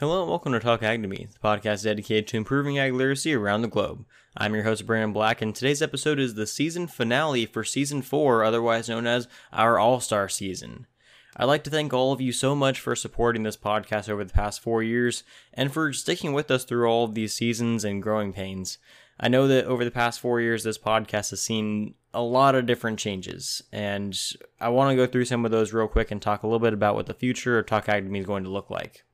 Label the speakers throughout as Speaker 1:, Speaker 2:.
Speaker 1: Hello and welcome to Talk Ag to Me, the podcast dedicated to improving ag literacy around the globe. I'm your host, Brandon Black, and today's episode is the season finale for season four, otherwise known as our All Star season. I'd like to thank all of you so much for supporting this podcast over the past four years and for sticking with us through all of these seasons and growing pains. I know that over the past four years, this podcast has seen a lot of different changes, and I want to go through some of those real quick and talk a little bit about what the future of Talk Ag to Me is going to look like.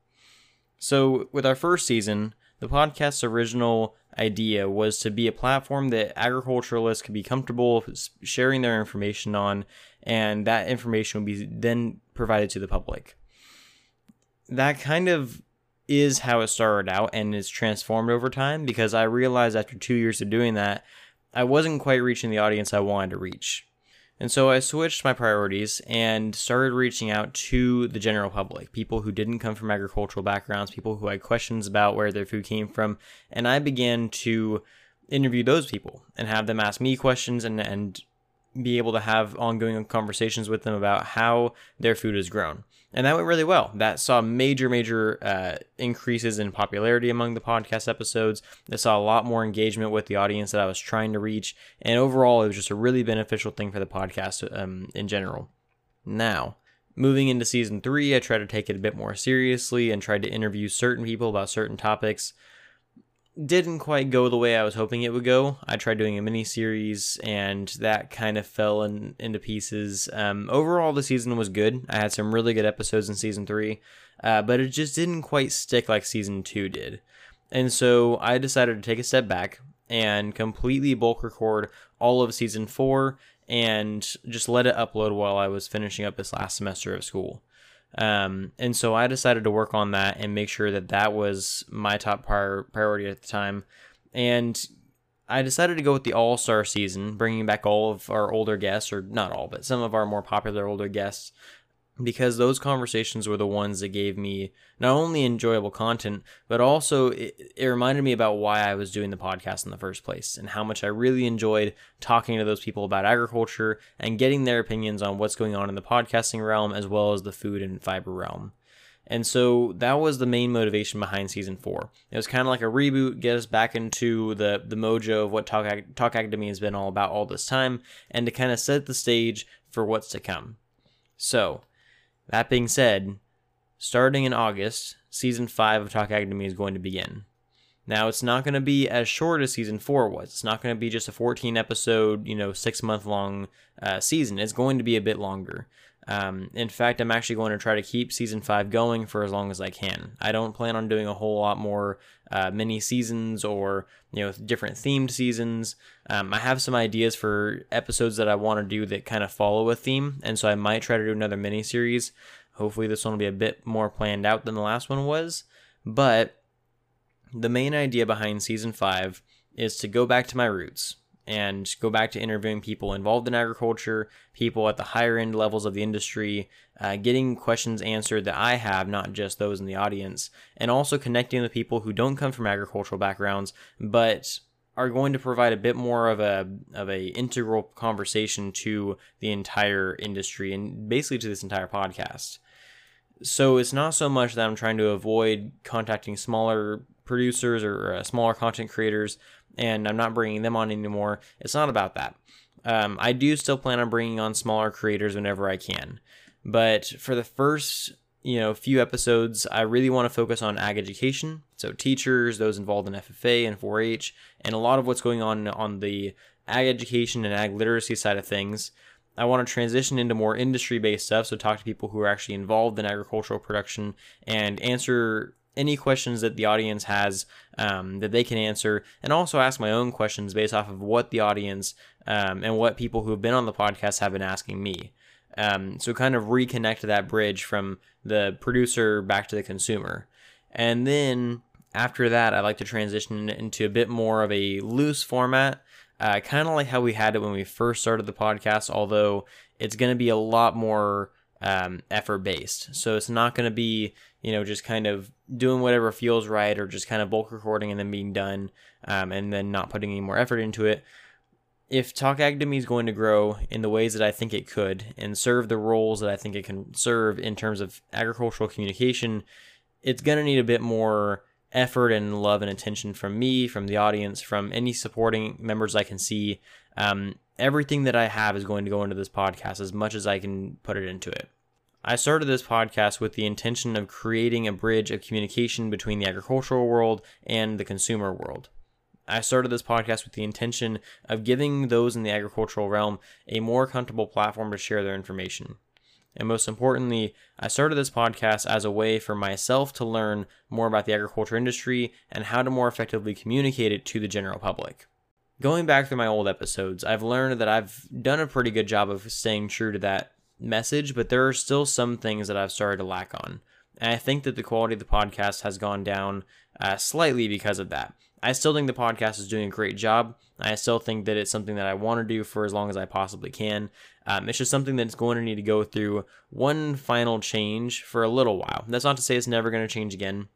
Speaker 1: So, with our first season, the podcast's original idea was to be a platform that agriculturalists could be comfortable sharing their information on, and that information would be then provided to the public. That kind of is how it started out and is transformed over time because I realized after two years of doing that, I wasn't quite reaching the audience I wanted to reach. And so I switched my priorities and started reaching out to the general public, people who didn't come from agricultural backgrounds, people who had questions about where their food came from. And I began to interview those people and have them ask me questions and, and be able to have ongoing conversations with them about how their food is grown. And that went really well. That saw major, major uh, increases in popularity among the podcast episodes. That saw a lot more engagement with the audience that I was trying to reach. And overall, it was just a really beneficial thing for the podcast um, in general. Now, moving into season three, I tried to take it a bit more seriously and tried to interview certain people about certain topics didn't quite go the way I was hoping it would go. I tried doing a mini series, and that kind of fell in, into pieces. Um, overall, the season was good. I had some really good episodes in season three, uh, but it just didn't quite stick like season two did. And so I decided to take a step back and completely bulk record all of season four and just let it upload while I was finishing up this last semester of school. Um, and so I decided to work on that and make sure that that was my top prior- priority at the time. And I decided to go with the All Star season, bringing back all of our older guests, or not all, but some of our more popular older guests because those conversations were the ones that gave me not only enjoyable content, but also it, it, reminded me about why I was doing the podcast in the first place and how much I really enjoyed talking to those people about agriculture and getting their opinions on what's going on in the podcasting realm as well as the food and fiber realm. And so that was the main motivation behind season four. It was kind of like a reboot, get us back into the the mojo of what Talk Talk Ag to Me has been all about all this time, and to kind of set the stage for what's to come. So that being said, starting in August, season 5 of Talk Ag to Me is going to begin. Now, it's not going to be as short as season 4 was. It's not going to be just a 14 episode, you know, six month long uh, season. It's going to be a bit longer. Um, in fact, I'm actually going to try to keep season five going for as long as I can. I don't plan on doing a whole lot more uh, mini seasons or you know different themed seasons. Um, I have some ideas for episodes that I want to do that kind of follow a theme, and so I might try to do another mini series. Hopefully, this one will be a bit more planned out than the last one was. But the main idea behind season five is to go back to my roots and go back to interviewing people involved in agriculture, people at the higher end levels of the industry, uh, getting questions answered that I have, not just those in the audience, and also connecting with people who don't come from agricultural backgrounds, but are going to provide a bit more of a of a integral conversation to the entire industry and basically to this entire podcast. So it's not so much that I'm trying to avoid contacting smaller producers or uh, smaller content creators and I'm not bringing them on anymore. It's not about that. Um, I do still plan on bringing on smaller creators whenever I can, but for the first you know few episodes, I really want to focus on ag education. So teachers, those involved in FFA and 4-H, and a lot of what's going on on the ag education and ag literacy side of things. I want to transition into more industry based stuff. So, talk to people who are actually involved in agricultural production and answer any questions that the audience has um, that they can answer, and also ask my own questions based off of what the audience um, and what people who have been on the podcast have been asking me. Um, so kind of reconnect that bridge from the producer back to the consumer. And then after that, I like to transition into a bit more of a loose format, uh, kind of like how we had it when we first started the podcast, although it's going to be a lot more um, effort based. So it's not going to be, you know, just kind of doing whatever feels right or just kind of bulk recording and then being done um, and then not putting any more effort into it. If Talk Ag to Me is going to grow in the ways that I think it could and serve the roles that I think it can serve in terms of agricultural communication, it's going to need a bit more effort and love and attention from me, from the audience, from any supporting members I can see. Um, everything that I have is going to go into this podcast as much as I can put it into it. I started this podcast with the intention of creating a bridge of communication between the agricultural world and the consumer world. I started this podcast with the intention of giving those in the agricultural realm a more comfortable platform to share their information. And most importantly, I started this podcast as a way for myself to learn more about the agriculture industry and how to more effectively communicate it to the general public. Going back through my old episodes, I've learned that I've done a pretty good job of staying true to that message, but there are still some things that I've started to lack on. And I think that the quality of the podcast has gone down uh, slightly because of that. I still think the podcast is doing a great job. I still think that it's something that I want to do for as long as I possibly can. Um, it's just something that's going to need to go through one final change for a little while. That's not to say it's never going to change again.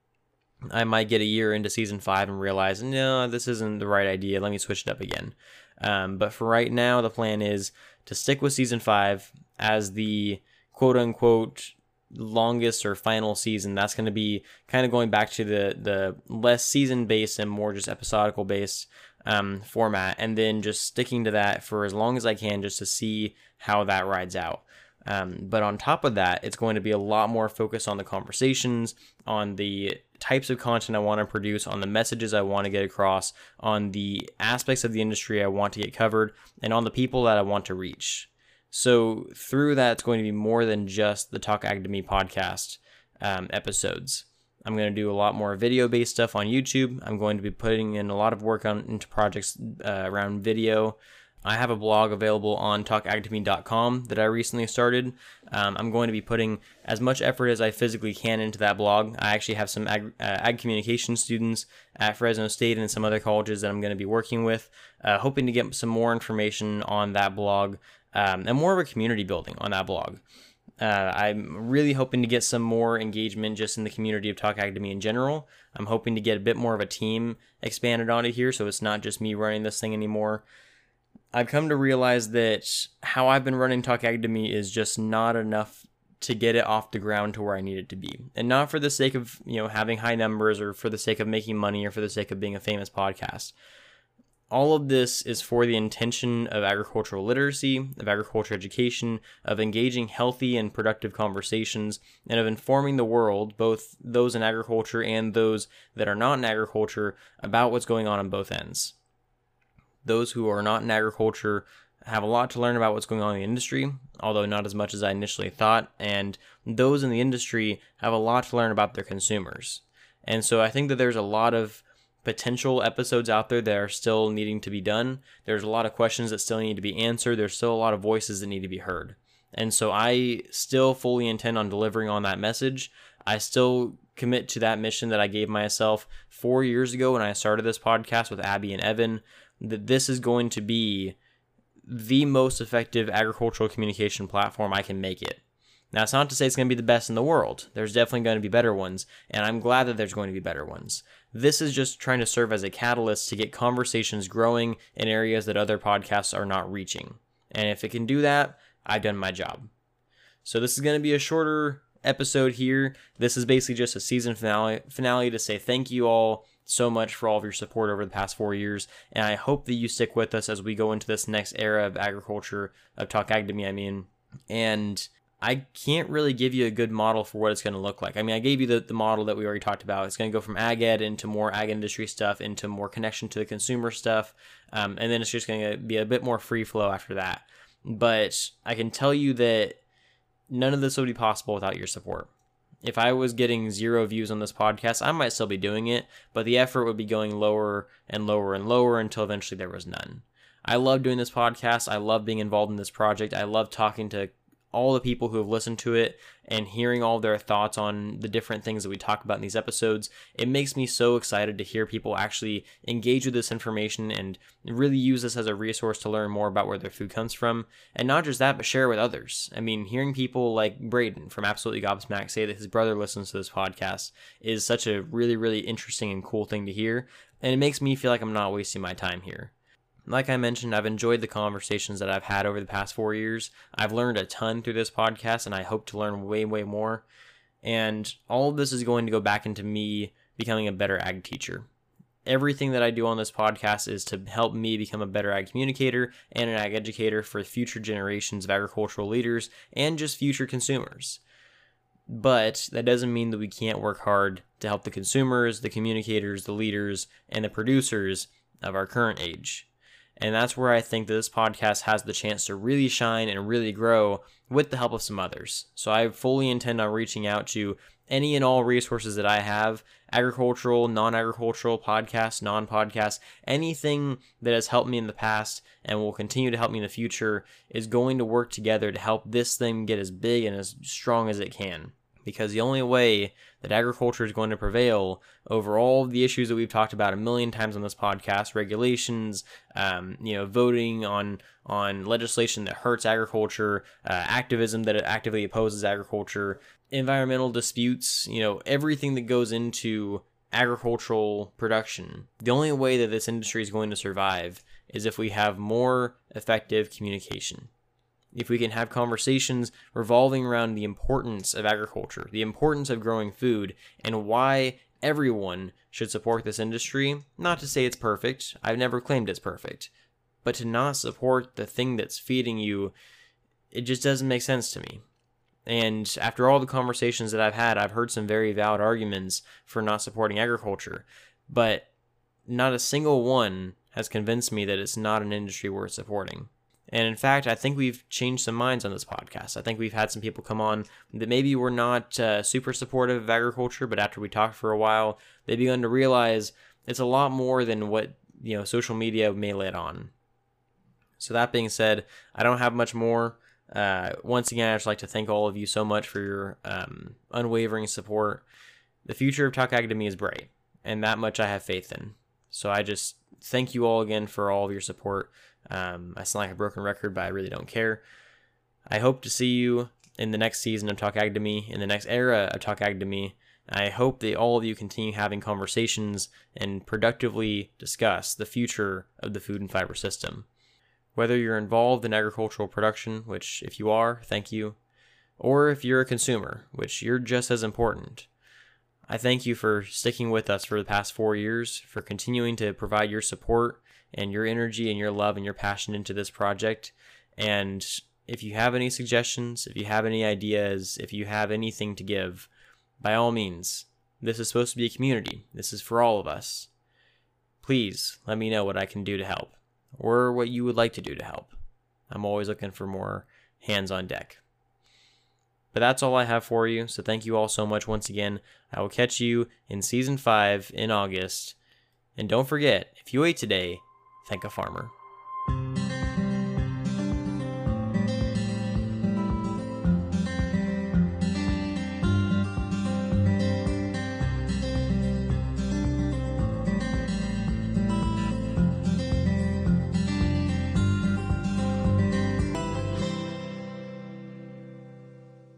Speaker 1: I might get a year into season five and realize, no, this isn't the right idea. Let me switch it up again. Um, but for right now, the plan is to stick with season five as the quote unquote longest or final season. That's going to be kind of going back to the the less season based and more just episodical based um, format, and then just sticking to that for as long as I can, just to see how that rides out. Um, but on top of that, it's going to be a lot more focus on the conversations, on the types of content I want to produce, on the messages I want to get across, on the aspects of the industry I want to get covered, and on the people that I want to reach. So through that, it's going to be more than just the Talk Me podcast um, episodes. I'm going to do a lot more video based stuff on YouTube. I'm going to be putting in a lot of work on into projects uh, around video. I have a blog available on talkagtome.com that I recently started. Um, I'm going to be putting as much effort as I physically can into that blog. I actually have some ag, uh, ag communication students at Fresno State and some other colleges that I'm going to be working with, uh, hoping to get some more information on that blog um, and more of a community building on that blog. Uh, I'm really hoping to get some more engagement just in the community of Talk Me in general. I'm hoping to get a bit more of a team expanded onto here so it's not just me running this thing anymore. I've come to realize that how I've been running Talk Me is just not enough to get it off the ground to where I need it to be. And not for the sake of, you know, having high numbers or for the sake of making money or for the sake of being a famous podcast all of this is for the intention of agricultural literacy, of agriculture education, of engaging healthy and productive conversations, and of informing the world, both those in agriculture and those that are not in agriculture, about what's going on on both ends. Those who are not in agriculture have a lot to learn about what's going on in the industry, although not as much as I initially thought, and those in the industry have a lot to learn about their consumers. And so I think that there's a lot of potential episodes out there that are still needing to be done. There's a lot of questions that still need to be answered. There's still a lot of voices that need to be heard. And so I still fully intend on delivering on that message. I still commit to that mission that I gave myself four years ago when I started this podcast with Abby and Evan that this is going to be the most effective agricultural communication platform I can make it. Now, it's not to say it's going to be the best in the world. There's definitely going to be better ones, and I'm glad that there's going to be better ones. This is just trying to serve as a catalyst to get conversations growing in areas that other podcasts are not reaching. And if it can do that, I've done my job. So this is going to be a shorter episode here. This is basically just a season finale finale to say thank you all so much for all of your support over the past four years, and I hope that you stick with us as we go into this next era of agriculture, of Talk Ag to Me, I mean. And I can't really give you a good model for what it's going to look like. I mean, I gave you the, the model that we already talked about. It's going to go from ag ed into more ag industry stuff, into more connection to the consumer stuff, um, and then it's just going to be a bit more free flow after that. But I can tell you that none of this would be possible without your support. If I was getting zero views on this podcast, I might still be doing it, but the effort would be going lower and lower and lower until eventually there was none. I love doing this podcast. I love being involved in this project. I love talking to all the people who have listened to it and hearing all their thoughts on the different things that we talk about in these episodes, it makes me so excited to hear people actually engage with this information and really use this as a resource to learn more about where their food comes from. And not just that, but share with others. I mean, hearing people like Braden from Absolutely Gobsmacked say that his brother listens to this podcast is such a really, really interesting and cool thing to hear. And it makes me feel like I'm not wasting my time here. Like I mentioned, I've enjoyed the conversations that I've had over the past four years. I've learned a ton through this podcast, and I hope to learn way, way more. And all of this is going to go back into me becoming a better ag teacher. Everything that I do on this podcast is to help me become a better ag communicator and an ag educator for future generations of agricultural leaders and just future consumers. But that doesn't mean that we can't work hard to help the consumers, the communicators, the leaders, and the producers of our current age. And that's where I think that this podcast has the chance to really shine and really grow with the help of some others. So I fully intend on reaching out to any and all resources that I have agricultural, non agricultural, podcast, non podcast, anything that has helped me in the past and will continue to help me in the future is going to work together to help this thing get as big and as strong as it can because the only way that agriculture is going to prevail over all the issues that we've talked about a million times on this podcast regulations um, you know voting on on legislation that hurts agriculture uh, activism that actively opposes agriculture environmental disputes you know everything that goes into agricultural production. The only way that this industry is going to survive is if we have more effective communication if we can have conversations revolving around the importance of agriculture, the importance of growing food, and why everyone should support this industry, not to say it's perfect, I've never claimed it's perfect, but to not support the thing that's feeding you, it just doesn't make sense to me. And after all the conversations that I've had, I've heard some very valid arguments for not supporting agriculture, but not a single one has convinced me that it's not an industry worth supporting. And in fact, I think we've changed some minds on this podcast. I think we've had some people come on that maybe were not uh, super supportive of agriculture, but after we talked for a while, they begun to realize it's a lot more than what you know social media may let on. So that being said, I don't have much more. Uh, once again, I'd just like to thank all of you so much for your um, unwavering support. The future of Talk Me is bright, and that much I have faith in. So I just thank you all again for all of your support. Um, I sound like a broken record, but I really don't care. I hope to see you in the next season of Talk Me, in the next era of Talk Me. I hope that all of you continue having conversations and productively discuss the future of the food and fiber system. Whether you're involved in agricultural production, which if you are, thank you, or if you're a consumer, which you're just as important. I thank you for sticking with us for the past four years, for continuing to provide your support and your energy and your love and your passion into this project. And if you have any suggestions, if you have any ideas, if you have anything to give, by all means, this is supposed to be a community. This is for all of us. Please let me know what I can do to help or what you would like to do to help. I'm always looking for more hands on deck. But that's all I have for you. So thank you all so much once again. I will catch you in season 5 in August. And don't forget, if you ate today, thank a farmer.